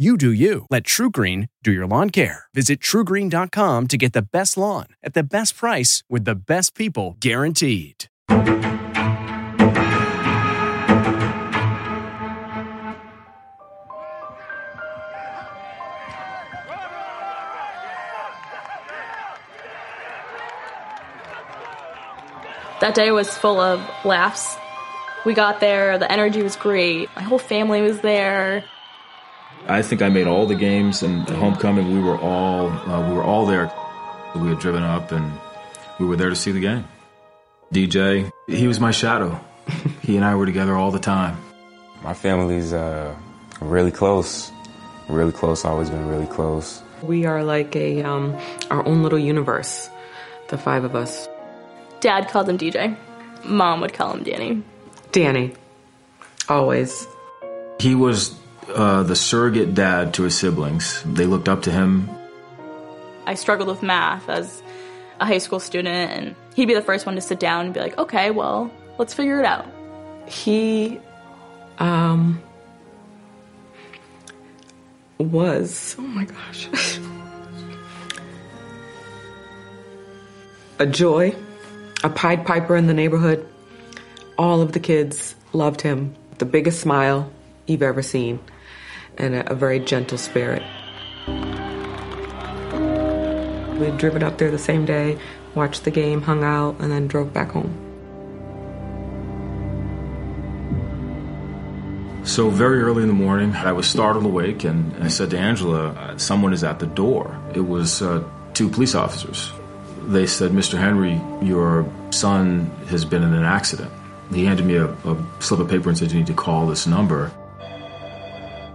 You do you. Let TruGreen do your lawn care. Visit trugreen.com to get the best lawn at the best price with the best people guaranteed. That day was full of laughs. We got there, the energy was great. My whole family was there. I think I made all the games and homecoming. We were all uh, we were all there. We had driven up and we were there to see the game. DJ, he was my shadow. he and I were together all the time. My family's uh, really close, really close. Always been really close. We are like a um, our own little universe, the five of us. Dad called him DJ. Mom would call him Danny. Danny, always. He was uh, the surrogate dad to his siblings. They looked up to him. I struggled with math as a high school student, and he'd be the first one to sit down and be like, okay, well, let's figure it out. He um, was, oh my gosh, a joy, a Pied Piper in the neighborhood. All of the kids loved him. The biggest smile you've ever seen and a, a very gentle spirit. We had driven up there the same day, watched the game, hung out, and then drove back home. So very early in the morning, I was startled awake, and I said to Angela, uh, "Someone is at the door." It was uh, two police officers. They said, "Mr. Henry, your son has been in an accident." He handed me a, a slip of paper and said, "You need to call this number."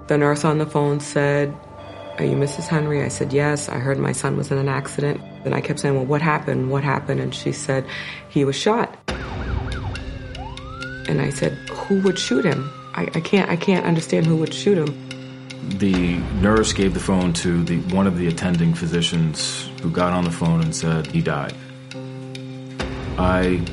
The nurse on the phone said, Are you Mrs. Henry? I said, Yes. I heard my son was in an accident. And I kept saying, Well, what happened? What happened? And she said, He was shot. And I said, Who would shoot him? I, I can't I can't understand who would shoot him. The nurse gave the phone to the one of the attending physicians who got on the phone and said he died. I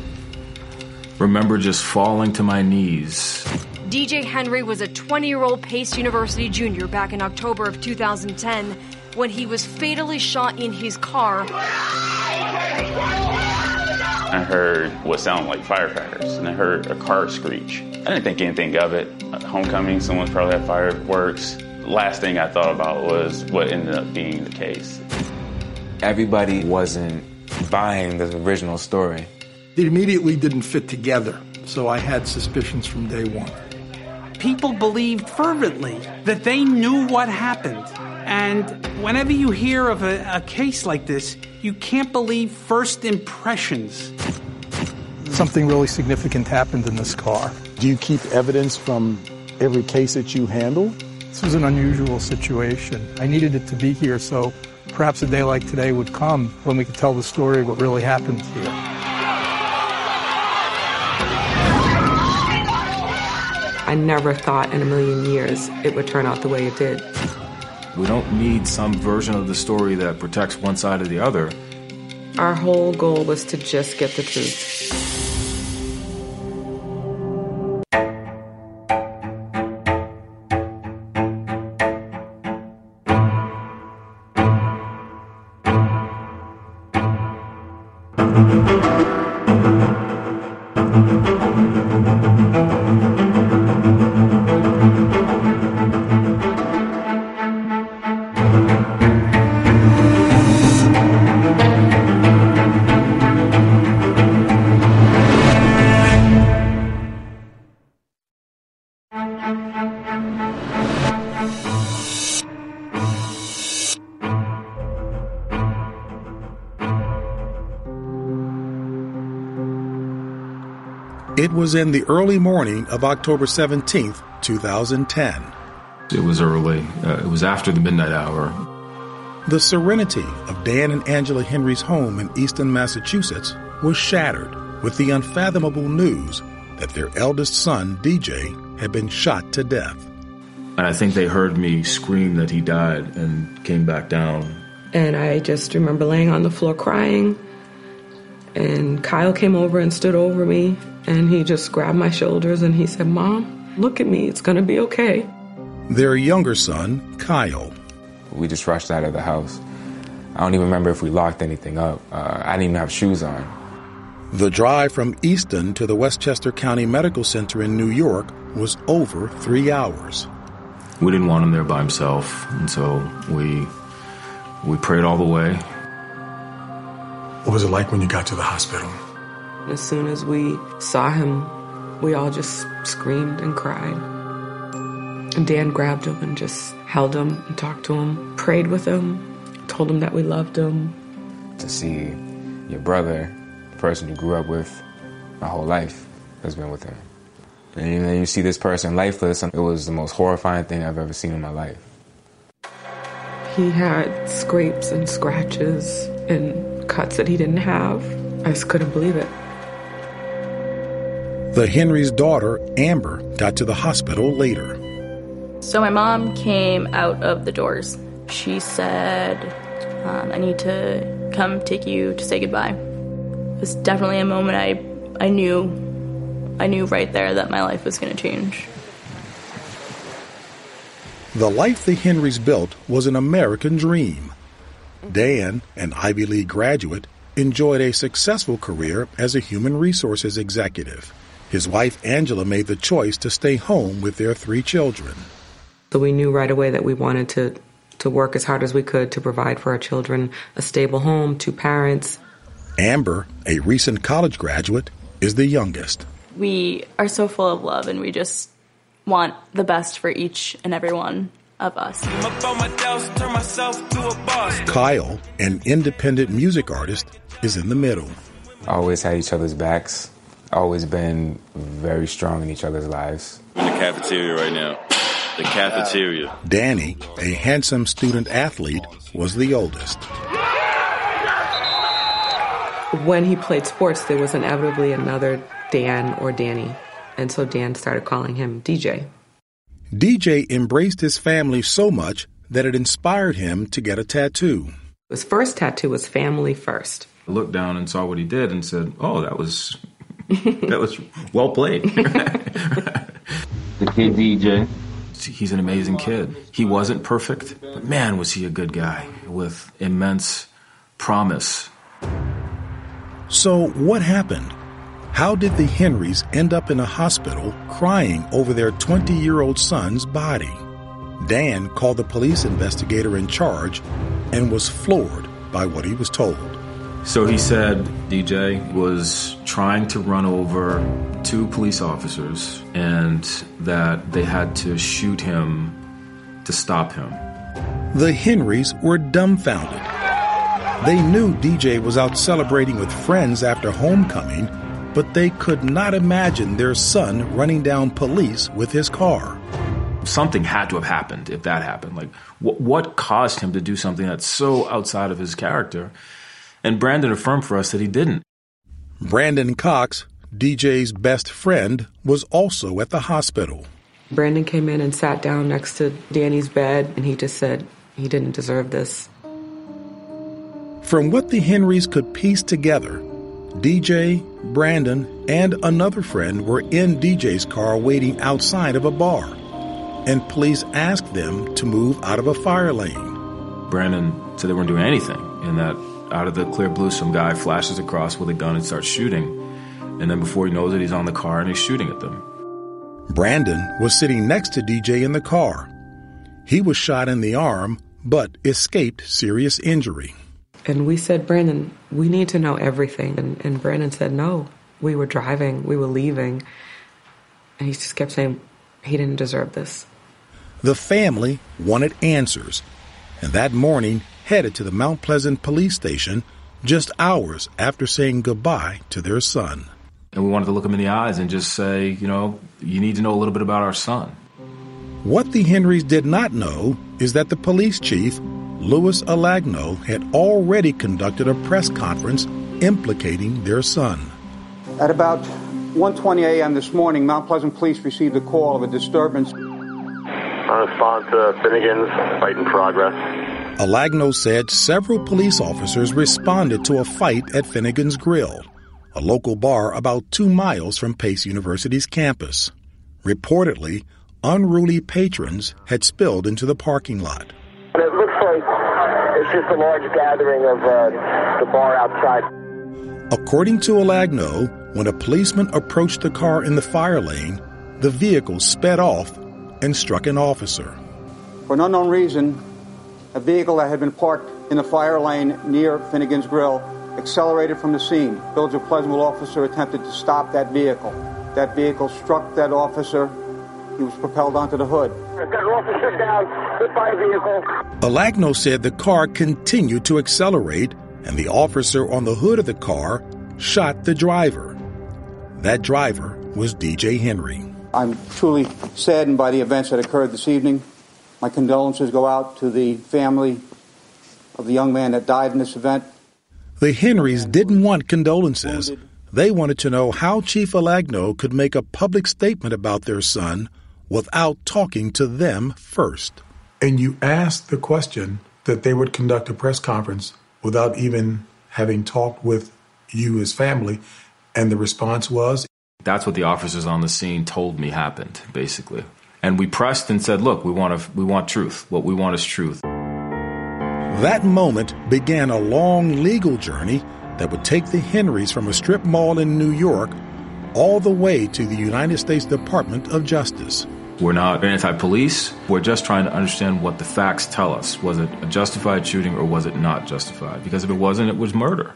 remember just falling to my knees DJ Henry was a 20 year old Pace University junior back in October of 2010 when he was fatally shot in his car. I heard what sounded like firecrackers, and I heard a car screech. I didn't think anything of it. Homecoming, someone probably had fireworks. Last thing I thought about was what ended up being the case. Everybody wasn't buying the original story. It immediately didn't fit together, so I had suspicions from day one people believed fervently that they knew what happened. And whenever you hear of a, a case like this, you can't believe first impressions. Something really significant happened in this car. Do you keep evidence from every case that you handle? This was an unusual situation. I needed it to be here so perhaps a day like today would come when we could tell the story of what really happened here. I never thought in a million years it would turn out the way it did. We don't need some version of the story that protects one side or the other. Our whole goal was to just get the truth. Was in the early morning of October 17th, 2010. It was early. Uh, it was after the midnight hour. The serenity of Dan and Angela Henry's home in Easton, Massachusetts was shattered with the unfathomable news that their eldest son, DJ, had been shot to death. And I think they heard me scream that he died and came back down. And I just remember laying on the floor crying. And Kyle came over and stood over me and he just grabbed my shoulders and he said, Mom, look at me. It's going to be okay. Their younger son, Kyle. We just rushed out of the house. I don't even remember if we locked anything up. Uh, I didn't even have shoes on. The drive from Easton to the Westchester County Medical Center in New York was over three hours. We didn't want him there by himself, and so we we prayed all the way. What was it like when you got to the hospital? As soon as we saw him, we all just screamed and cried. And Dan grabbed him and just held him and talked to him, prayed with him, told him that we loved him. To see your brother, the person you grew up with my whole life, has been with him. And then you see this person lifeless, and it was the most horrifying thing I've ever seen in my life. He had scrapes and scratches and cuts that he didn't have. I just couldn't believe it. The Henry's daughter, Amber, got to the hospital later. So my mom came out of the doors. She said, um, I need to come take you to say goodbye. It was definitely a moment I, I knew, I knew right there that my life was going to change. The life the Henrys built was an American dream. Dan, an Ivy League graduate, enjoyed a successful career as a human resources executive. His wife Angela made the choice to stay home with their three children. So we knew right away that we wanted to to work as hard as we could to provide for our children a stable home, two parents. Amber, a recent college graduate, is the youngest. We are so full of love and we just want the best for each and every one of us. Kyle, an independent music artist, is in the middle. Always had each other's backs always been very strong in each other's lives. in the cafeteria right now. The cafeteria. Danny, a handsome student athlete, was the oldest. When he played sports, there was inevitably another Dan or Danny. And so Dan started calling him DJ. DJ embraced his family so much that it inspired him to get a tattoo. His first tattoo was family first. I looked down and saw what he did and said, Oh, that was that was well played. the kid DJ. He's an amazing kid. He wasn't perfect, but man, was he a good guy with immense promise. So, what happened? How did the Henrys end up in a hospital crying over their 20 year old son's body? Dan called the police investigator in charge and was floored by what he was told. So he said DJ was trying to run over two police officers and that they had to shoot him to stop him. The Henrys were dumbfounded. They knew DJ was out celebrating with friends after homecoming, but they could not imagine their son running down police with his car. Something had to have happened if that happened. Like, wh- what caused him to do something that's so outside of his character? And Brandon affirmed for us that he didn't. Brandon Cox, DJ's best friend, was also at the hospital. Brandon came in and sat down next to Danny's bed, and he just said he didn't deserve this. From what the Henrys could piece together, DJ, Brandon, and another friend were in DJ's car waiting outside of a bar, and police asked them to move out of a fire lane. Brandon said they weren't doing anything, and that out of the clear blue, some guy flashes across with a gun and starts shooting. And then before he knows it, he's on the car and he's shooting at them. Brandon was sitting next to DJ in the car. He was shot in the arm, but escaped serious injury. And we said, Brandon, we need to know everything. And, and Brandon said, no, we were driving, we were leaving. And he just kept saying, he didn't deserve this. The family wanted answers, and that morning headed to the Mount Pleasant police station just hours after saying goodbye to their son. And we wanted to look him in the eyes and just say, you know, you need to know a little bit about our son. What the Henrys did not know is that the police chief, Louis Alagno, had already conducted a press conference implicating their son. At about 1:20 a.m. this morning, Mount Pleasant Police received a call of a disturbance. On response to Finnegan's fight in progress. Alagno said several police officers responded to a fight at Finnegan's Grill, a local bar about two miles from Pace University's campus. Reportedly, unruly patrons had spilled into the parking lot. It it's just a large gathering of uh, the bar outside. According to Alagno, when a policeman approached the car in the fire lane, the vehicle sped off and struck an officer. For an unknown reason, a vehicle that had been parked in the fire lane near Finnegan's Grill accelerated from the scene. Village of Pleasantville officer attempted to stop that vehicle. That vehicle struck that officer. He was propelled onto the hood. Got an officer down, hit by a vehicle. Alagno said the car continued to accelerate and the officer on the hood of the car shot the driver. That driver was DJ Henry. I'm truly saddened by the events that occurred this evening. My condolences go out to the family of the young man that died in this event. The Henrys didn't want condolences. They wanted to know how Chief Alagno could make a public statement about their son without talking to them first. And you asked the question that they would conduct a press conference without even having talked with you as family, and the response was That's what the officers on the scene told me happened, basically. And we pressed and said, "Look, we want to, we want truth. What we want is truth." That moment began a long legal journey that would take the Henrys from a strip mall in New York all the way to the United States Department of Justice. We're not anti police. We're just trying to understand what the facts tell us. Was it a justified shooting or was it not justified? Because if it wasn't, it was murder.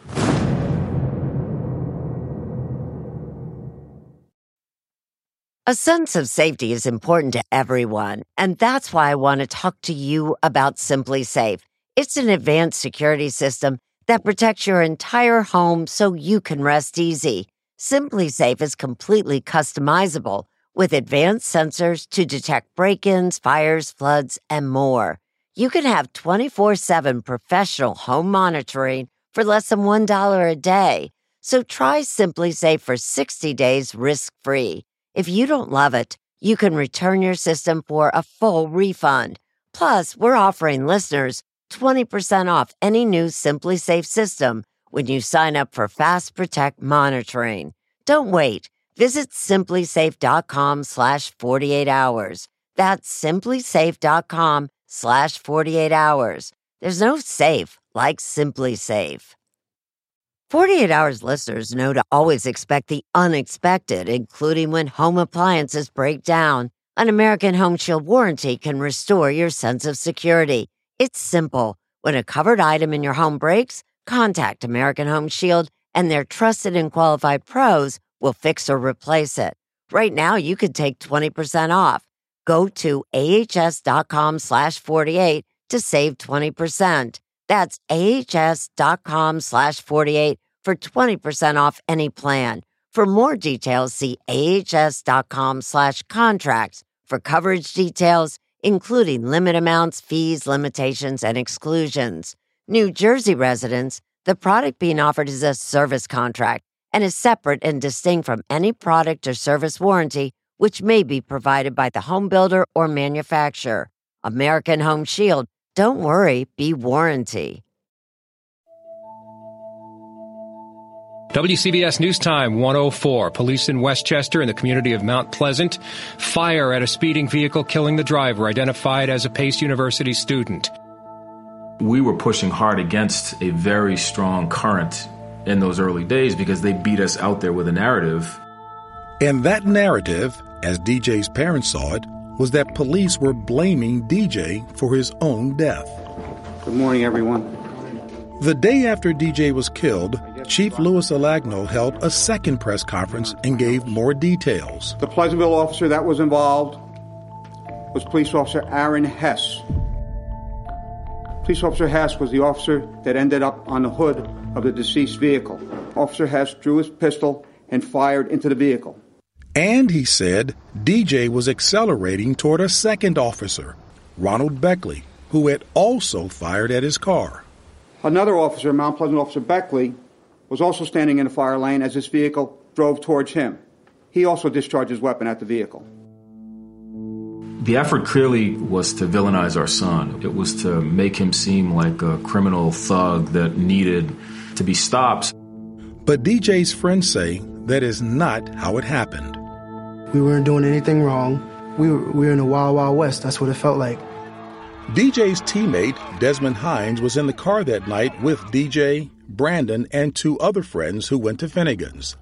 A sense of safety is important to everyone, and that's why I want to talk to you about SimpliSafe. It's an advanced security system that protects your entire home so you can rest easy. SimpliSafe is completely customizable with advanced sensors to detect break ins, fires, floods, and more. You can have 24 7 professional home monitoring for less than $1 a day. So try SimpliSafe for 60 days risk free. If you don't love it, you can return your system for a full refund. Plus, we're offering listeners 20% off any new SimpliSafe system when you sign up for Fast Protect monitoring. Don't wait. Visit simplisafe.com slash 48 hours. That's simplisafe.com slash 48 hours. There's no safe like SimpliSafe. 48 Hours listeners know to always expect the unexpected, including when home appliances break down. An American Home Shield warranty can restore your sense of security. It's simple. When a covered item in your home breaks, contact American Home Shield and their trusted and qualified pros will fix or replace it. Right now, you could take 20% off. Go to ahs.com slash 48 to save 20%. That's ahs.com slash 48 for 20% off any plan. For more details, see ahs.com slash contracts for coverage details, including limit amounts, fees, limitations, and exclusions. New Jersey residents, the product being offered is a service contract and is separate and distinct from any product or service warranty which may be provided by the home builder or manufacturer. American Home Shield. Don't worry, be warranty. WCBS News Time 104. Police in Westchester in the community of Mount Pleasant fire at a speeding vehicle killing the driver identified as a Pace University student. We were pushing hard against a very strong current in those early days because they beat us out there with a narrative. And that narrative, as DJ's parents saw it, was that police were blaming DJ for his own death. Good morning, everyone. The day after DJ was killed, Chief Louis Alagno held a second press conference and gave more details. The Pleasantville officer that was involved was police officer Aaron Hess. Police officer Hess was the officer that ended up on the hood of the deceased vehicle. Officer Hess drew his pistol and fired into the vehicle. And he said DJ was accelerating toward a second officer, Ronald Beckley, who had also fired at his car. Another officer, Mount Pleasant Officer Beckley, was also standing in the fire lane as this vehicle drove towards him. He also discharged his weapon at the vehicle. The effort clearly was to villainize our son. It was to make him seem like a criminal thug that needed to be stopped. But DJ's friends say that is not how it happened. We weren't doing anything wrong. We were, we were in the wild, wild west. That's what it felt like. DJ's teammate, Desmond Hines, was in the car that night with DJ, Brandon, and two other friends who went to Finnegan's.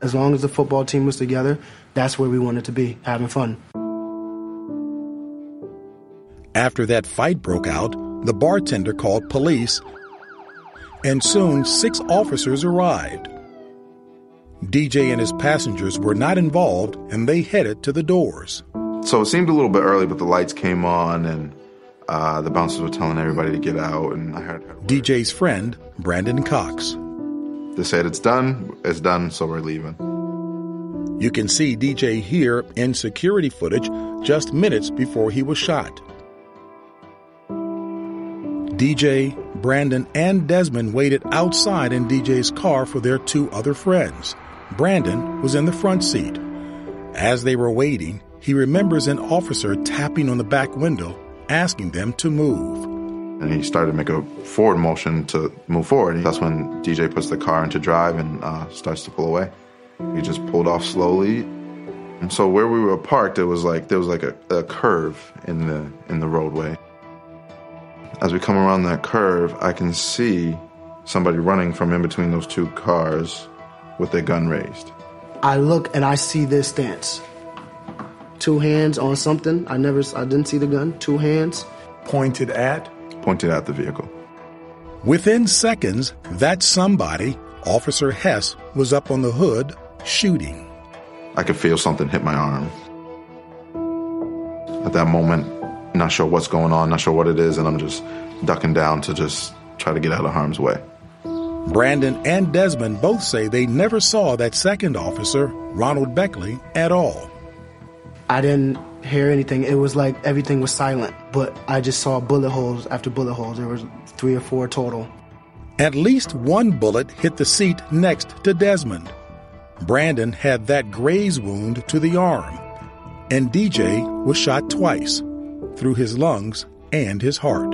As long as the football team was together, that's where we wanted to be, having fun. After that fight broke out, the bartender called police, and soon six officers arrived. DJ and his passengers were not involved, and they headed to the doors. So it seemed a little bit early, but the lights came on, and uh, the bouncers were telling everybody to get out, and I heard DJ's friend, Brandon Cox. They said it's done, it's done, so we're leaving. You can see DJ here in security footage just minutes before he was shot. DJ, Brandon, and Desmond waited outside in DJ's car for their two other friends. Brandon was in the front seat. As they were waiting, he remembers an officer tapping on the back window, asking them to move. And he started to make a forward motion to move forward. That's when DJ puts the car into drive and uh, starts to pull away. He just pulled off slowly. And so where we were parked, it was like there was like a, a curve in the in the roadway. As we come around that curve, I can see somebody running from in between those two cars with their gun raised. I look and I see this stance. Two hands on something. I never, I didn't see the gun. Two hands. Pointed at? Pointed at the vehicle. Within seconds, that somebody, Officer Hess, was up on the hood shooting. I could feel something hit my arm. At that moment, not sure what's going on, not sure what it is, and I'm just ducking down to just try to get out of harm's way. Brandon and Desmond both say they never saw that second officer, Ronald Beckley, at all. I didn't hear anything. It was like everything was silent, but I just saw bullet holes after bullet holes. There was three or four total. At least one bullet hit the seat next to Desmond. Brandon had that graze wound to the arm, and DJ was shot twice through his lungs and his heart.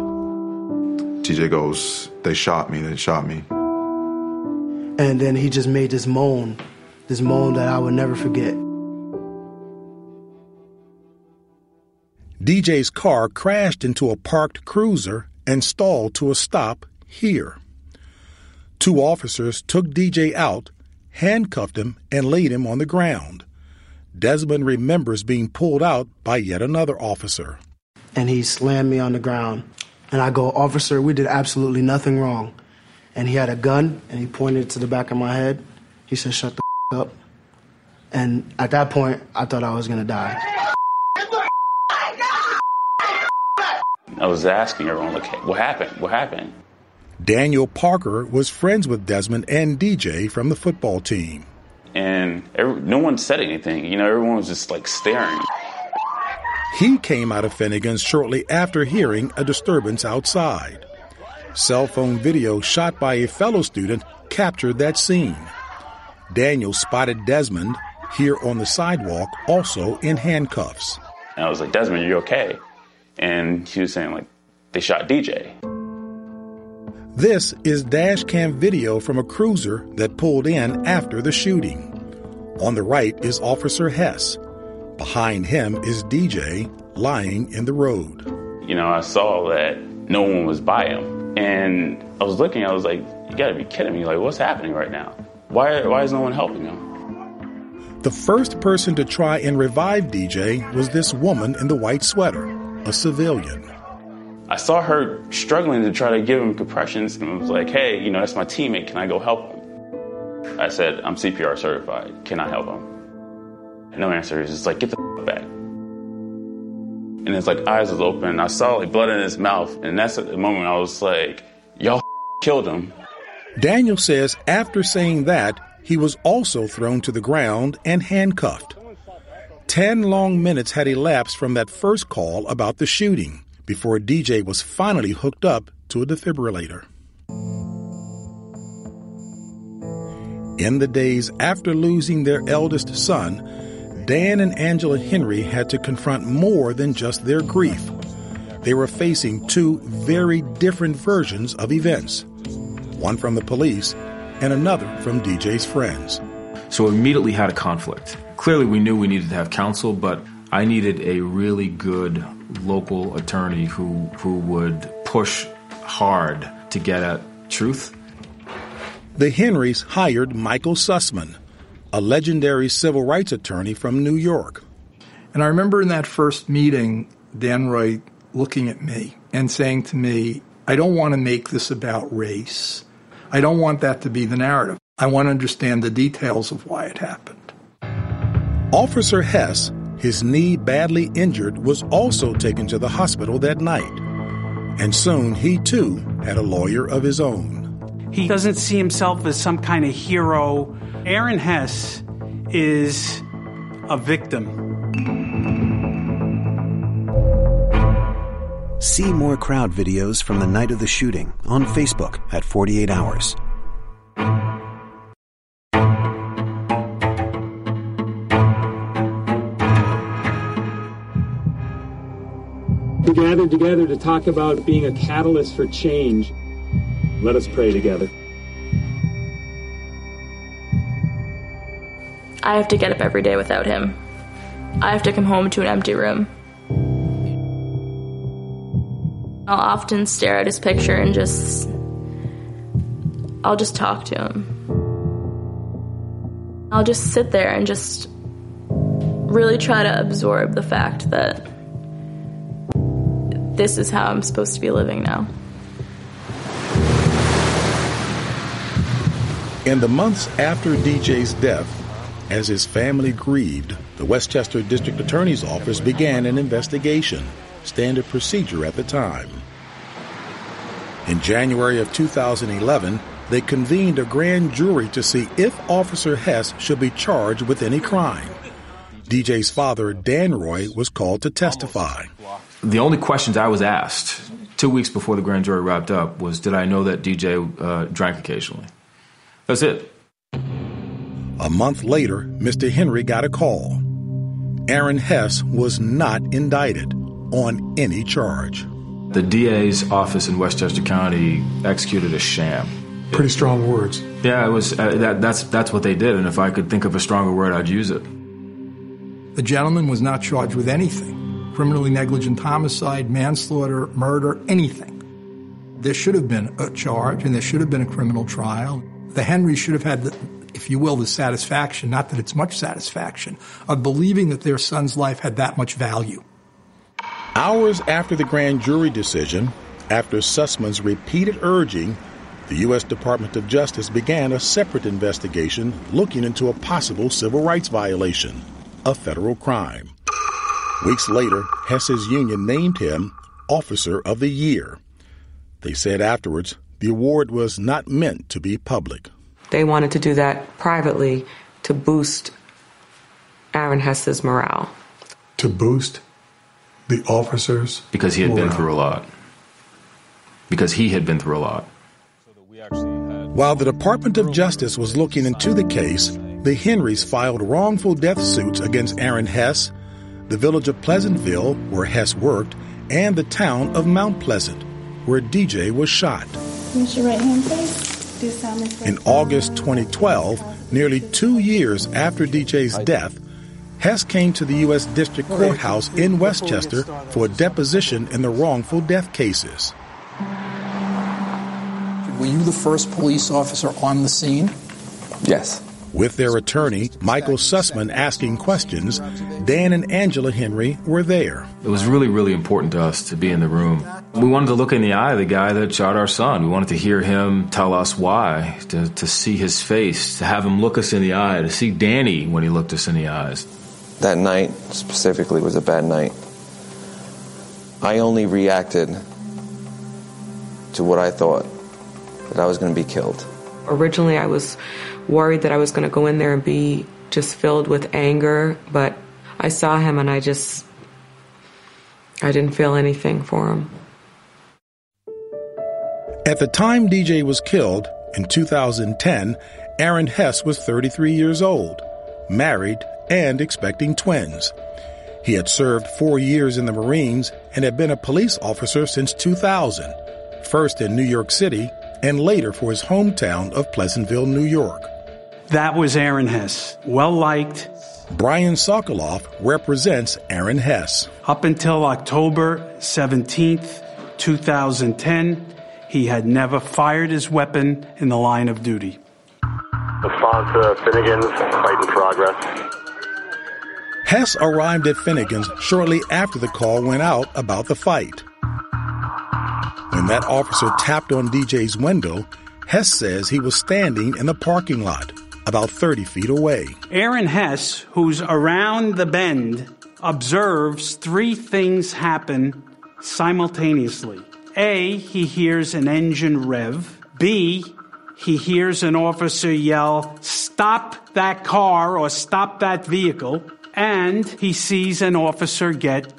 DJ goes, They shot me, they shot me. And then he just made this moan, this moan that I would never forget. DJ's car crashed into a parked cruiser and stalled to a stop here. Two officers took DJ out, handcuffed him, and laid him on the ground. Desmond remembers being pulled out by yet another officer. And he slammed me on the ground. And I go, Officer, we did absolutely nothing wrong. And he had a gun and he pointed it to the back of my head. He said, Shut the f- up. And at that point, I thought I was going to die. I was asking everyone, like, what happened? What happened? Daniel Parker was friends with Desmond and DJ from the football team. And every, no one said anything. You know, everyone was just like staring. He came out of Finnegan's shortly after hearing a disturbance outside. Cell phone video shot by a fellow student captured that scene. Daniel spotted Desmond, here on the sidewalk, also in handcuffs. And I was like, Desmond, are you okay? And he was saying, like, they shot DJ. This is dash cam video from a cruiser that pulled in after the shooting. On the right is Officer Hess. Behind him is DJ lying in the road. You know, I saw that no one was by him. And I was looking, I was like, you gotta be kidding me. Like, what's happening right now? Why, why is no one helping him? The first person to try and revive DJ was this woman in the white sweater, a civilian. I saw her struggling to try to give him compressions and I was like, hey, you know, that's my teammate. Can I go help him? I said, I'm CPR certified. Can I help him? No answer. He's just like, get the f- back. And his like eyes was open. I saw like blood in his mouth. And that's at the moment I was like, y'all f- killed him. Daniel says after saying that, he was also thrown to the ground and handcuffed. Ten long minutes had elapsed from that first call about the shooting before DJ was finally hooked up to a defibrillator. In the days after losing their eldest son, Dan and Angela Henry had to confront more than just their grief. They were facing two very different versions of events one from the police and another from DJ's friends. So we immediately had a conflict. Clearly, we knew we needed to have counsel, but I needed a really good local attorney who who would push hard to get at truth. The Henrys hired Michael Sussman, a legendary civil rights attorney from New York. And I remember in that first meeting, Danroy looking at me and saying to me, I don't want to make this about race. I don't want that to be the narrative. I want to understand the details of why it happened. Officer Hess, his knee badly injured, was also taken to the hospital that night. And soon he too had a lawyer of his own. He doesn't see himself as some kind of hero. Aaron Hess is a victim. See more crowd videos from the night of the shooting on Facebook at 48 Hours. We gathered together to talk about being a catalyst for change. Let us pray together. I have to get up every day without him. I have to come home to an empty room. I'll often stare at his picture and just. I'll just talk to him. I'll just sit there and just really try to absorb the fact that this is how I'm supposed to be living now. In the months after DJ's death, as his family grieved, the Westchester District Attorney's Office began an investigation, standard procedure at the time. In January of 2011, they convened a grand jury to see if Officer Hess should be charged with any crime. DJ's father, Danroy, was called to testify. The only questions I was asked two weeks before the grand jury wrapped up was Did I know that DJ uh, drank occasionally? That's it. A month later, Mr. Henry got a call. Aaron Hess was not indicted on any charge. The DA's office in Westchester County executed a sham. Pretty strong words. Yeah, it was. Uh, that, that's that's what they did, and if I could think of a stronger word, I'd use it. The gentleman was not charged with anything criminally negligent homicide, manslaughter, murder, anything. There should have been a charge and there should have been a criminal trial. The Henry should have had, the, if you will, the satisfaction, not that it's much satisfaction, of believing that their son's life had that much value. Hours after the grand jury decision, after Sussman's repeated urging, the U.S. Department of Justice began a separate investigation looking into a possible civil rights violation, a federal crime. Weeks later, Hess's union named him Officer of the Year. They said afterwards the award was not meant to be public. They wanted to do that privately to boost Aaron Hess's morale. To boost the officers? Because he had morale. been through a lot. Because he had been through a lot. While the Department of Justice was looking into the case, the Henrys filed wrongful death suits against Aaron Hess, the village of Pleasantville, where Hess worked, and the town of Mount Pleasant, where DJ was shot. Raise your right hand, please. Do solemnly swear. In August 2012, nearly two years after DJ's death, Hess came to the U.S. District Courthouse in Westchester for a deposition in the wrongful death cases. Were you the first police officer on the scene? Yes. With their attorney, Michael Sussman, asking questions, Dan and Angela Henry were there. It was really, really important to us to be in the room. We wanted to look in the eye of the guy that shot our son. We wanted to hear him tell us why, to, to see his face, to have him look us in the eye, to see Danny when he looked us in the eyes. That night specifically was a bad night. I only reacted to what I thought that I was going to be killed. Originally, I was worried that I was going to go in there and be just filled with anger, but I saw him and I just, I didn't feel anything for him. At the time DJ was killed, in 2010, Aaron Hess was 33 years old, married, and expecting twins. He had served four years in the Marines and had been a police officer since 2000, first in New York City and later for his hometown of Pleasantville, New York. That was Aaron Hess. Well liked. Brian Sokoloff represents Aaron Hess. Up until October 17th, 2010, he had never fired his weapon in the line of duty. Response to Finnegan's, fight in progress. Hess arrived at Finnegan's shortly after the call went out about the fight. When that officer tapped on DJ's window, Hess says he was standing in the parking lot, about 30 feet away. Aaron Hess, who's around the bend, observes three things happen simultaneously. A, he hears an engine rev. B, he hears an officer yell, Stop that car or stop that vehicle. And he sees an officer get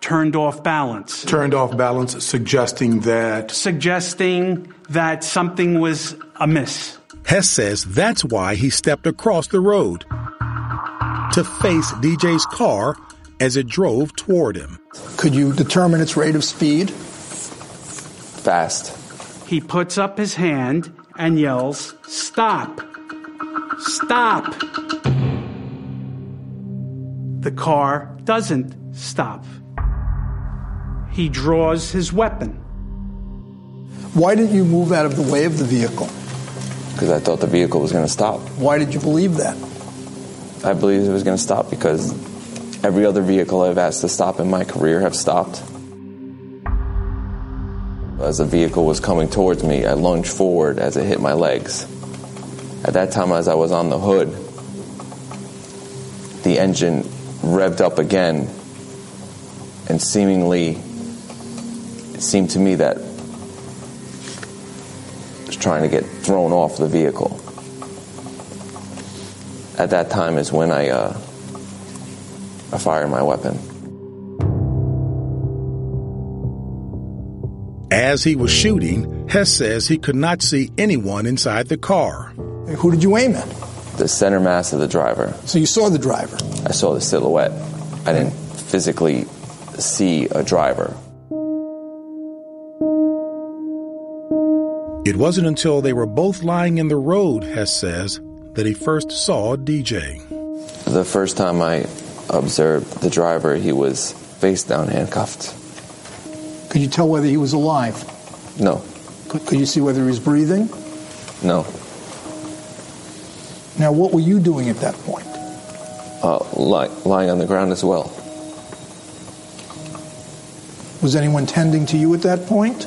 turned off balance. Turned off balance, suggesting that. Suggesting that something was amiss. Hess says that's why he stepped across the road to face DJ's car as it drove toward him. Could you determine its rate of speed? Fast. He puts up his hand and yells, Stop! Stop! The car doesn't stop. He draws his weapon. Why didn't you move out of the way of the vehicle? Because I thought the vehicle was going to stop. Why did you believe that? I believed it was going to stop because every other vehicle I've asked to stop in my career have stopped. As the vehicle was coming towards me, I lunged forward as it hit my legs. At that time, as I was on the hood, the engine revved up again, and seemingly, it seemed to me that it was trying to get thrown off the vehicle. At that time is when I, uh, I fired my weapon. As he was shooting, Hess says he could not see anyone inside the car. Who did you aim at? The center mass of the driver. So you saw the driver? I saw the silhouette. I didn't physically see a driver. It wasn't until they were both lying in the road, Hess says, that he first saw DJ. The first time I observed the driver, he was face down handcuffed. Could you tell whether he was alive? No, Could, could you see whether he was breathing? no. Now, what were you doing at that point? Uh, li- lying on the ground as well. Was anyone tending to you at that point?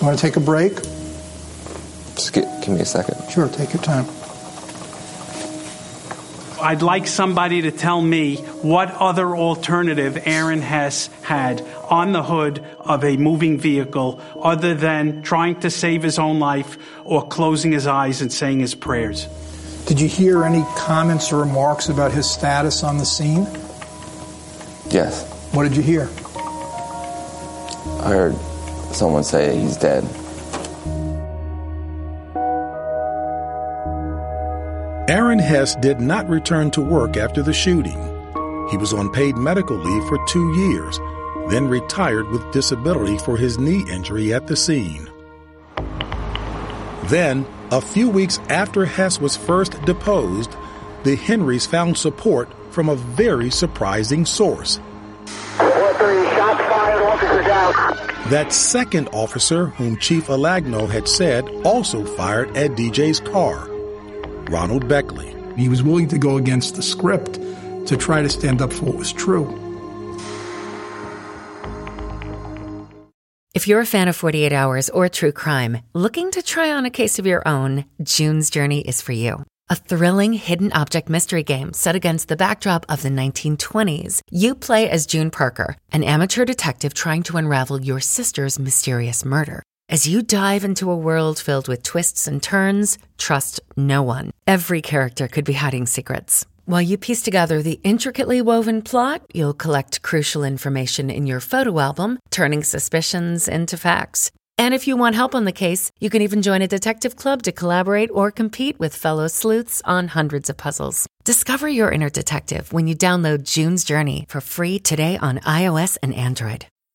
You want to take a break? just gi- give me a second. Sure, take your time. I'd like somebody to tell me what other alternative Aaron Hess had on the hood of a moving vehicle other than trying to save his own life or closing his eyes and saying his prayers. Did you hear any comments or remarks about his status on the scene? Yes, What did you hear? I heard someone say he's dead. Aaron Hess did not return to work after the shooting. He was on paid medical leave for two years, then retired with disability for his knee injury at the scene. Then, a few weeks after Hess was first deposed, the Henrys found support from a very surprising source. That second officer, whom Chief Alagno had said also fired at DJ's car, Ronald Beckley. He was willing to go against the script to try to stand up for what was true. If you're a fan of 48 Hours or true crime, looking to try on a case of your own, June's Journey is for you. A thrilling hidden object mystery game set against the backdrop of the 1920s. You play as June Parker, an amateur detective trying to unravel your sister's mysterious murder. As you dive into a world filled with twists and turns, trust no one. Every character could be hiding secrets. While you piece together the intricately woven plot, you'll collect crucial information in your photo album, turning suspicions into facts. And if you want help on the case, you can even join a detective club to collaborate or compete with fellow sleuths on hundreds of puzzles. Discover your inner detective when you download June's Journey for free today on iOS and Android.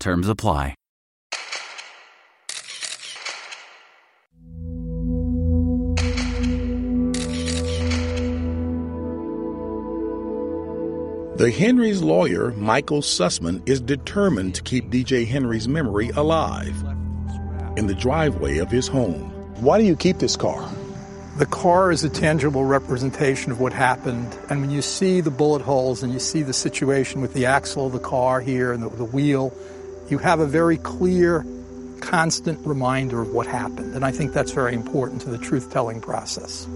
Terms apply. The Henrys' lawyer, Michael Sussman, is determined to keep DJ Henry's memory alive in the driveway of his home. Why do you keep this car? The car is a tangible representation of what happened. And when you see the bullet holes and you see the situation with the axle of the car here and the, the wheel, you have a very clear, constant reminder of what happened. And I think that's very important to the truth telling process.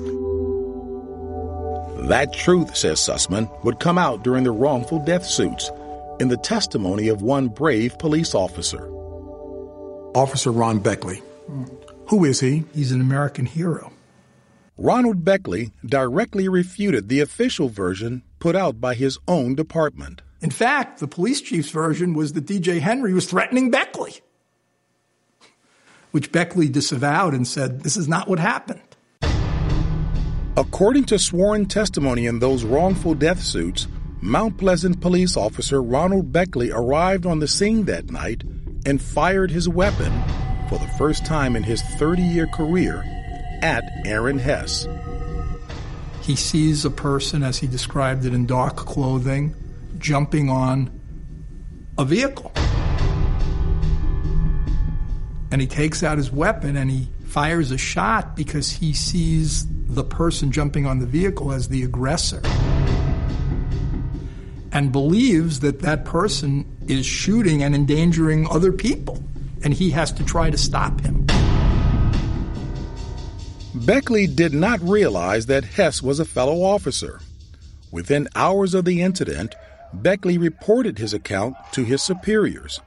That truth, says Sussman, would come out during the wrongful death suits in the testimony of one brave police officer. Officer Ron Beckley. Hmm. Who is he? He's an American hero. Ronald Beckley directly refuted the official version put out by his own department. In fact, the police chief's version was that DJ Henry was threatening Beckley, which Beckley disavowed and said, This is not what happened. According to sworn testimony in those wrongful death suits, Mount Pleasant police officer Ronald Beckley arrived on the scene that night and fired his weapon for the first time in his 30 year career at Aaron Hess. He sees a person, as he described it, in dark clothing, jumping on a vehicle. And he takes out his weapon and he fires a shot because he sees the person jumping on the vehicle as the aggressor and believes that that person is shooting and endangering other people and he has to try to stop him. Beckley did not realize that Hess was a fellow officer. Within hours of the incident, Beckley reported his account to his superiors.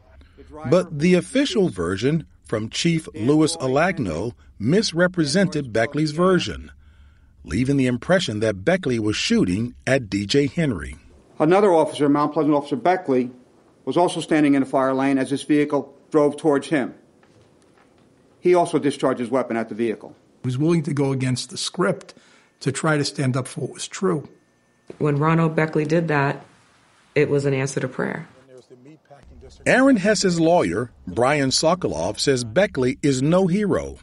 But the official version from Chief Louis Alagno misrepresented Beckley's version, leaving the impression that Beckley was shooting at DJ Henry. Another officer, Mount Pleasant Officer Beckley, was also standing in the fire lane as his vehicle drove towards him. He also discharged his weapon at the vehicle. He was willing to go against the script to try to stand up for what was true. When Ronald Beckley did that, it was an answer to prayer. Aaron Hess's lawyer, Brian Sokoloff, says Beckley is no hero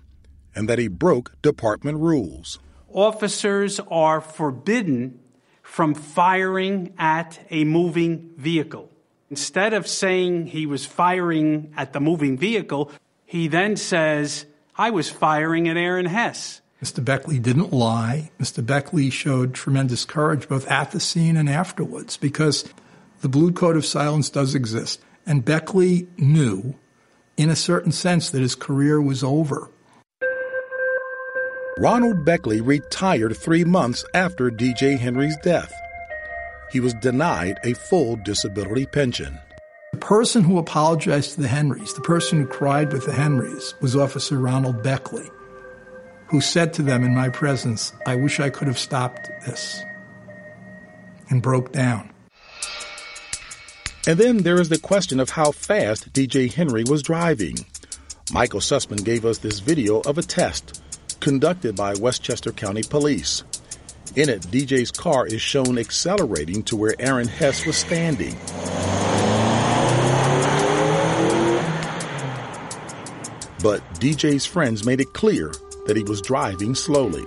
and that he broke department rules. Officers are forbidden from firing at a moving vehicle. Instead of saying he was firing at the moving vehicle, he then says, I was firing at Aaron Hess. Mr. Beckley didn't lie. Mr. Beckley showed tremendous courage both at the scene and afterwards because the blue code of silence does exist. And Beckley knew in a certain sense, that his career was over. Ronald Beckley retired three months after DJ Henry's death. He was denied a full disability pension. The person who apologized to the Henrys, the person who cried with the Henrys, was Officer Ronald Beckley, who said to them in my presence, I wish I could have stopped this, and broke down. And then there is the question of how fast DJ Henry was driving. Michael Sussman gave us this video of a test conducted by Westchester County Police. In it, DJ's car is shown accelerating to where Aaron Hess was standing. But DJ's friends made it clear that he was driving slowly.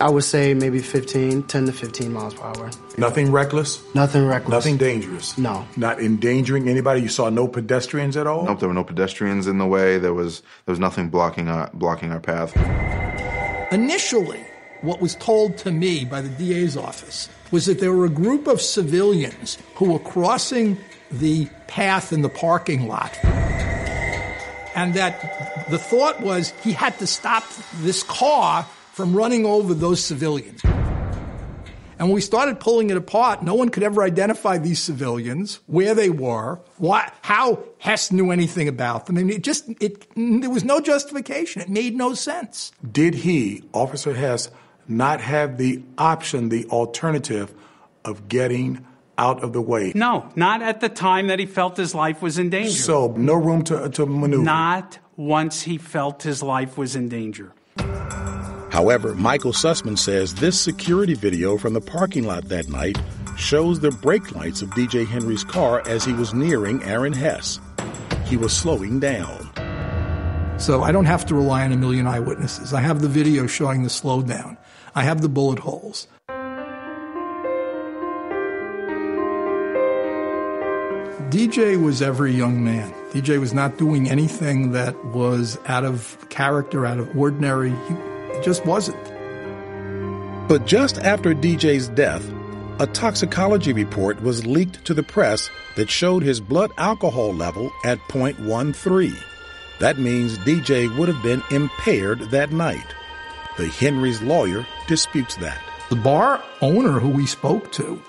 I would say maybe 15, 10 to 15 miles per hour. Nothing reckless? Nothing reckless. Nothing dangerous? No. Not endangering anybody? You saw no pedestrians at all? Nope, there were no pedestrians in the way. There was there was nothing blocking our blocking our path. Initially, what was told to me by the DA's office was that there were a group of civilians who were crossing the path in the parking lot. And that the thought was he had to stop this car from running over those civilians. And when we started pulling it apart, no one could ever identify these civilians, where they were, why, how Hess knew anything about them. I mean, it just, it, there was no justification. It made no sense. Did he, Officer Hess, not have the option, the alternative of getting out of the way? No, not at the time that he felt his life was in danger. So, no room to, to maneuver? Not once he felt his life was in danger. However, Michael Sussman says this security video from the parking lot that night shows the brake lights of DJ Henry's car as he was nearing Aaron Hess. He was slowing down. So I don't have to rely on a million eyewitnesses. I have the video showing the slowdown. I have the bullet holes. DJ was every young man. DJ was not doing anything that was out of character, out of ordinary. He, just wasn't. But just after DJ's death, a toxicology report was leaked to the press that showed his blood alcohol level at 0.13. That means DJ would have been impaired that night. The Henry's lawyer disputes that. The bar owner who we spoke to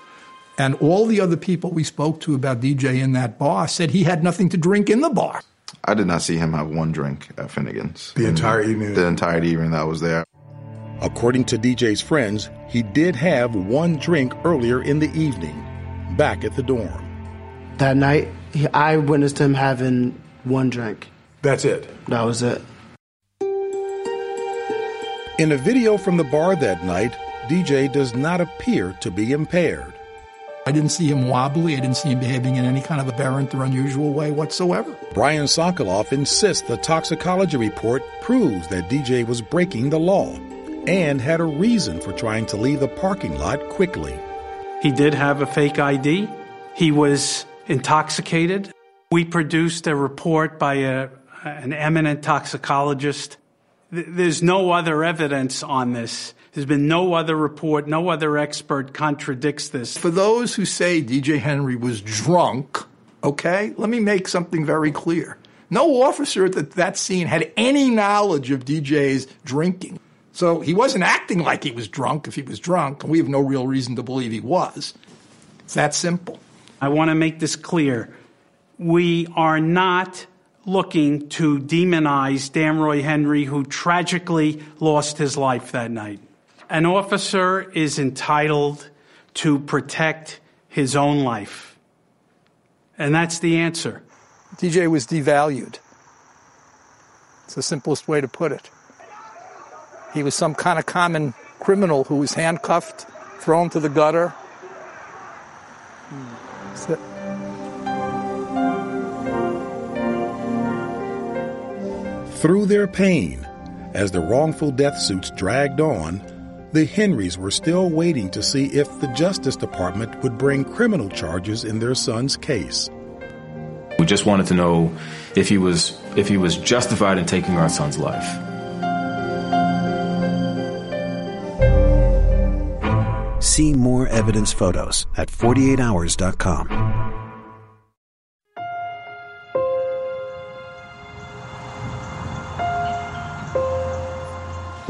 and all the other people we spoke to about DJ in that bar said he had nothing to drink in the bar. I did not see him have one drink at Finnegan's. The entire evening? The entire evening that I was there. According to DJ's friends, he did have one drink earlier in the evening, back at the dorm. That night, I witnessed him having one drink. That's it? That was it. In a video from the bar that night, DJ does not appear to be impaired. I didn't see him wobbly. I didn't see him behaving in any kind of aberrant or unusual way whatsoever. Brian Sokoloff insists the toxicology report proves that DJ was breaking the law and had a reason for trying to leave the parking lot quickly. He did have a fake ID. He was intoxicated. We produced a report by a, an eminent toxicologist. There's no other evidence on this. There's been no other report, no other expert contradicts this. For those who say DJ Henry was drunk, okay, let me make something very clear. No officer at that scene had any knowledge of DJ's drinking. So he wasn't acting like he was drunk if he was drunk, and we have no real reason to believe he was. It's that simple. I want to make this clear. We are not looking to demonize Danroy Henry, who tragically lost his life that night. An officer is entitled to protect his own life. And that's the answer. DJ was devalued. It's the simplest way to put it. He was some kind of common criminal who was handcuffed, thrown to the gutter. Through their pain, as the wrongful death suits dragged on, the Henrys were still waiting to see if the Justice Department would bring criminal charges in their son's case. We just wanted to know if he was if he was justified in taking our son's life. See more evidence photos at 48hours.com.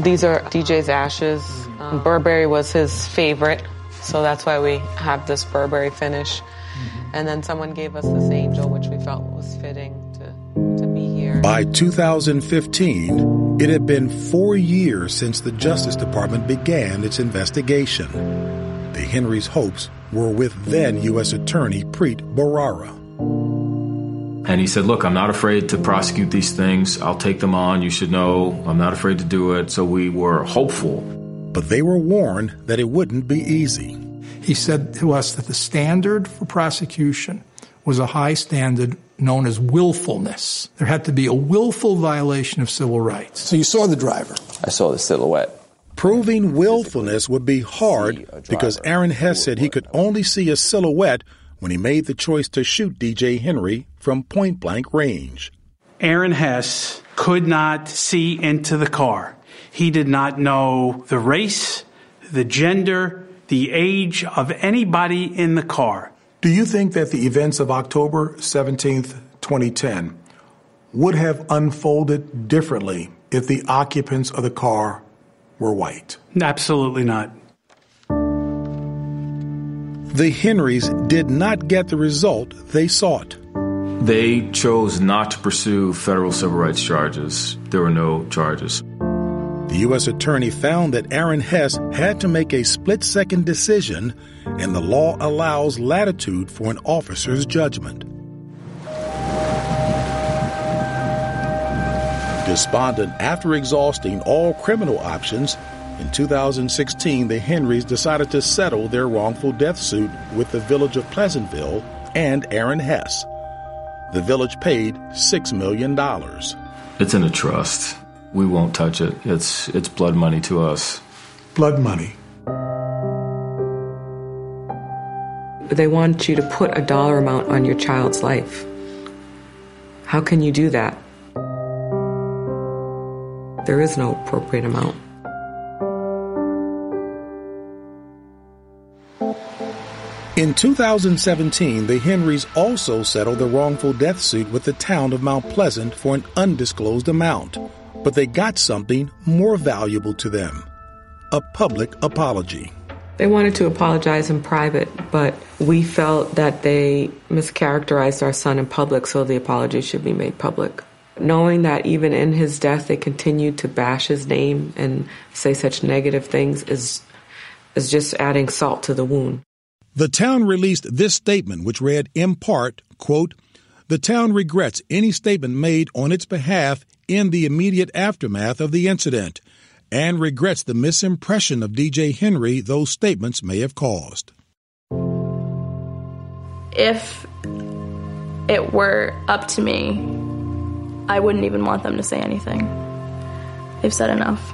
These are DJ's ashes Burberry was his favorite, so that's why we have this Burberry finish. Mm-hmm. And then someone gave us this angel, which we felt was fitting to, to be here. By 2015, it had been four years since the Justice Department began its investigation. The Henrys' hopes were with then U.S. Attorney Preet Bharara. And he said, Look, I'm not afraid to prosecute these things. I'll take them on. You should know I'm not afraid to do it. So we were hopeful. But they were warned that it wouldn't be easy. He said to us that the standard for prosecution was a high standard known as willfulness. There had to be a willful violation of civil rights. So you saw the driver? I saw the silhouette. Proving willfulness would be hard because Aaron Hess said he could only see a silhouette when he made the choice to shoot DJ Henry from point blank range. Aaron Hess could not see into the car. He did not know the race, the gender, the age of anybody in the car. Do you think that the events of October 17th, 2010 would have unfolded differently if the occupants of the car were white? Absolutely not. The Henrys did not get the result they sought. They chose not to pursue federal civil rights charges. There were no charges. The U.S. Attorney found that Aaron Hess had to make a split second decision, and the law allows latitude for an officer's judgment. Despondent after exhausting all criminal options, in 2016 the Henrys decided to settle their wrongful death suit with the village of Pleasantville and Aaron Hess. The village paid $6 million. It's in a trust. We won't touch it. It's it's blood money to us. Blood money. They want you to put a dollar amount on your child's life. How can you do that? There is no appropriate amount. In 2017, the Henrys also settled the wrongful death suit with the town of Mount Pleasant for an undisclosed amount. But they got something more valuable to them a public apology. They wanted to apologize in private, but we felt that they mischaracterized our son in public, so the apology should be made public. Knowing that even in his death they continued to bash his name and say such negative things is is just adding salt to the wound. The town released this statement, which read in part, quote, The town regrets any statement made on its behalf in the immediate aftermath of the incident and regrets the misimpression of DJ Henry those statements may have caused. If it were up to me, I wouldn't even want them to say anything. They've said enough.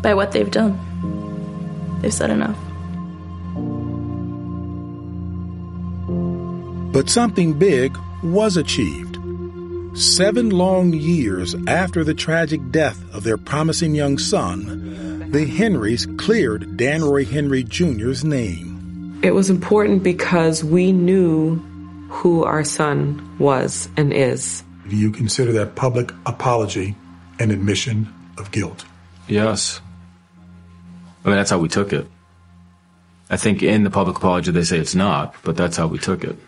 By what they've done, they've said enough. But something big was achieved. Seven long years after the tragic death of their promising young son, the Henrys cleared Danroy Henry Jr.'s name. It was important because we knew who our son was and is. Do you consider that public apology an admission of guilt? Yes. I mean, that's how we took it. I think in the public apology they say it's not, but that's how we took it.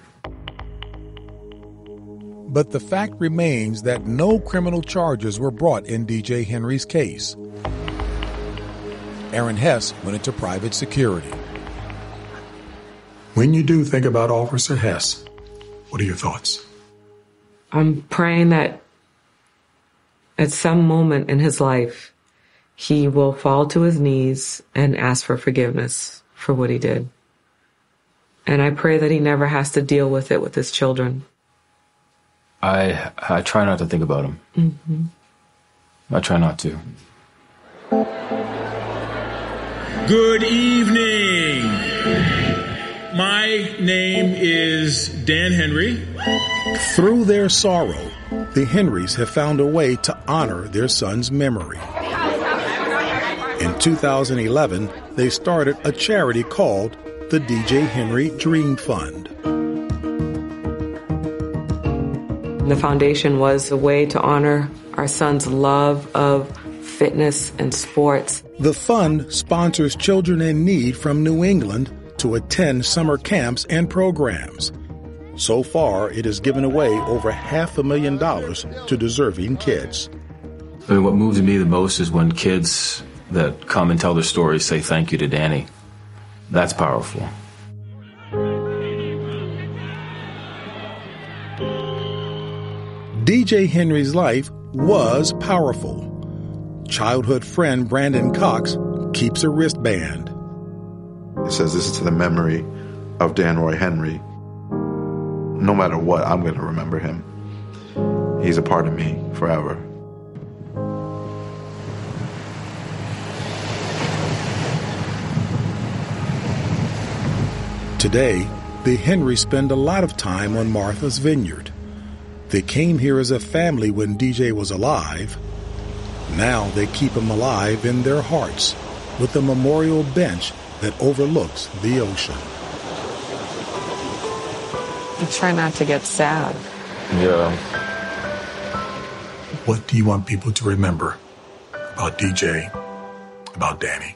But the fact remains that no criminal charges were brought in DJ Henry's case. Aaron Hess went into private security. When you do think about Officer Hess, what are your thoughts? I'm praying that at some moment in his life, he will fall to his knees and ask for forgiveness for what he did. And I pray that he never has to deal with it with his children. I I try not to think about him. Mm-hmm. I try not to. Good evening. My name is Dan Henry. Through their sorrow, the Henrys have found a way to honor their son's memory. In 2011, they started a charity called the DJ Henry Dream Fund. The foundation was a way to honor our son's love of fitness and sports. The fund sponsors children in need from New England to attend summer camps and programs. So far, it has given away over half a million dollars to deserving kids. I mean, what moves me the most is when kids that come and tell their stories say thank you to Danny. That's powerful. DJ Henry's life was powerful. Childhood friend Brandon Cox keeps a wristband. It says this is to the memory of Danroy Henry. No matter what, I'm going to remember him. He's a part of me forever. Today, the Henrys spend a lot of time on Martha's Vineyard. They came here as a family when DJ was alive. Now they keep him alive in their hearts with a memorial bench that overlooks the ocean. I try not to get sad. Yeah. What do you want people to remember about DJ, about Danny?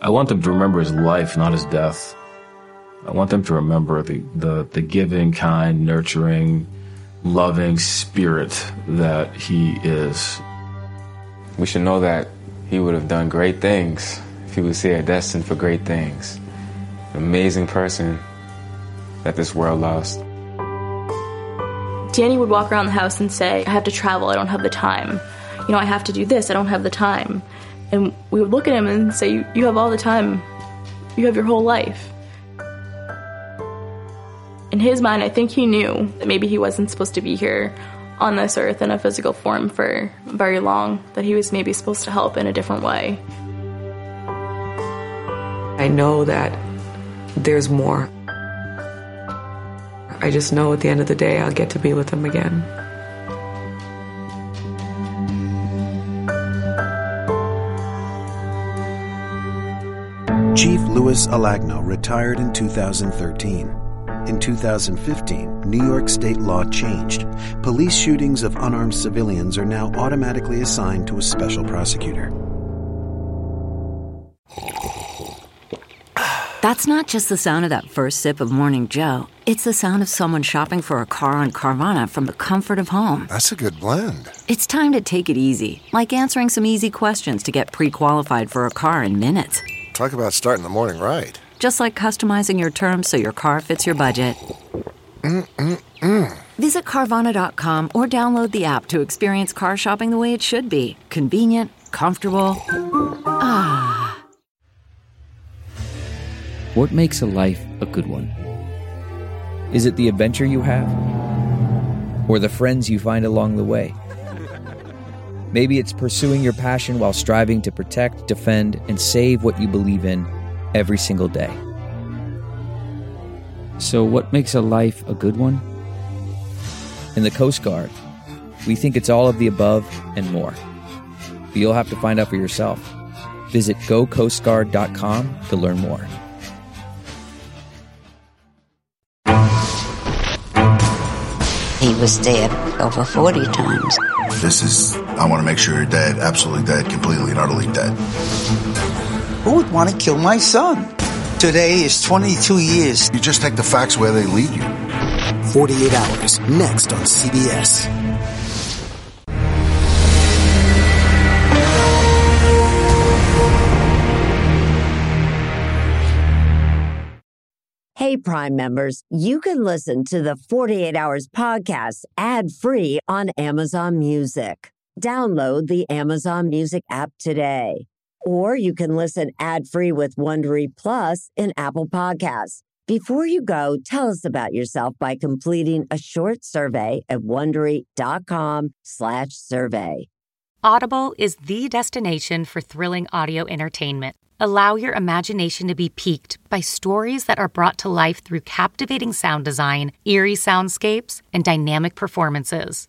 I want them to remember his life, not his death. I want them to remember the, the, the giving, kind, nurturing, loving spirit that he is. We should know that he would have done great things if he was here destined for great things. An amazing person that this world lost. Danny would walk around the house and say, I have to travel, I don't have the time. You know, I have to do this, I don't have the time. And we would look at him and say, You have all the time, you have your whole life. In his mind, I think he knew that maybe he wasn't supposed to be here on this earth in a physical form for very long, that he was maybe supposed to help in a different way. I know that there's more. I just know at the end of the day, I'll get to be with him again. Chief Louis Alagno retired in 2013. In 2015, New York state law changed. Police shootings of unarmed civilians are now automatically assigned to a special prosecutor. That's not just the sound of that first sip of Morning Joe. It's the sound of someone shopping for a car on Carvana from the comfort of home. That's a good blend. It's time to take it easy, like answering some easy questions to get pre qualified for a car in minutes. Talk about starting the morning right. Just like customizing your terms so your car fits your budget. Mm-mm-mm. Visit Carvana.com or download the app to experience car shopping the way it should be convenient, comfortable. Ah. What makes a life a good one? Is it the adventure you have? Or the friends you find along the way? Maybe it's pursuing your passion while striving to protect, defend, and save what you believe in every single day. So, what makes a life a good one? In the Coast Guard, we think it's all of the above and more. But you'll have to find out for yourself. Visit gocoastguard.com to learn more. He was dead over 40 times. This is, I want to make sure you're dead, absolutely dead, completely and utterly dead. Who would want to kill my son? Today is 22 years. You just take the facts where they lead you. 48 hours, next on CBS. Hey, Prime members, you can listen to the 48 Hours podcast ad free on Amazon Music. Download the Amazon Music app today. Or you can listen ad free with Wondery Plus in Apple Podcasts. Before you go, tell us about yourself by completing a short survey at wondery.com/slash survey. Audible is the destination for thrilling audio entertainment. Allow your imagination to be piqued by stories that are brought to life through captivating sound design, eerie soundscapes, and dynamic performances.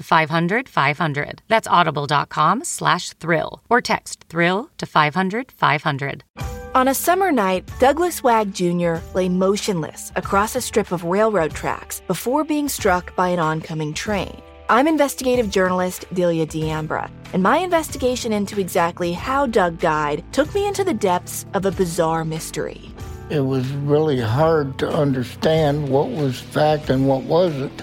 to 500 500. That's audible.com slash thrill or text thrill to 500 500. On a summer night, Douglas Wag Jr. lay motionless across a strip of railroad tracks before being struck by an oncoming train. I'm investigative journalist Delia D'Ambra, and my investigation into exactly how Doug died took me into the depths of a bizarre mystery. It was really hard to understand what was fact and what wasn't.